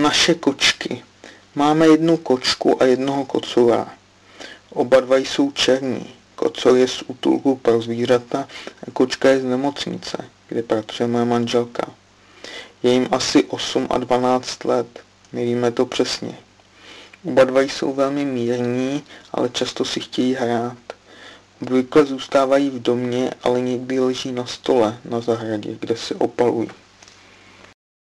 Naše kočky. Máme jednu kočku a jednoho kocura. Oba dva jsou černí. Kocor je z útulku pro zvířata a kočka je z nemocnice, kde pracuje moje manželka. Je jim asi 8 a 12 let. Nevíme to přesně. Oba dva jsou velmi mírní, ale často si chtějí hrát. Obvykle zůstávají v domě, ale někdy leží na stole na zahradě, kde se opalují.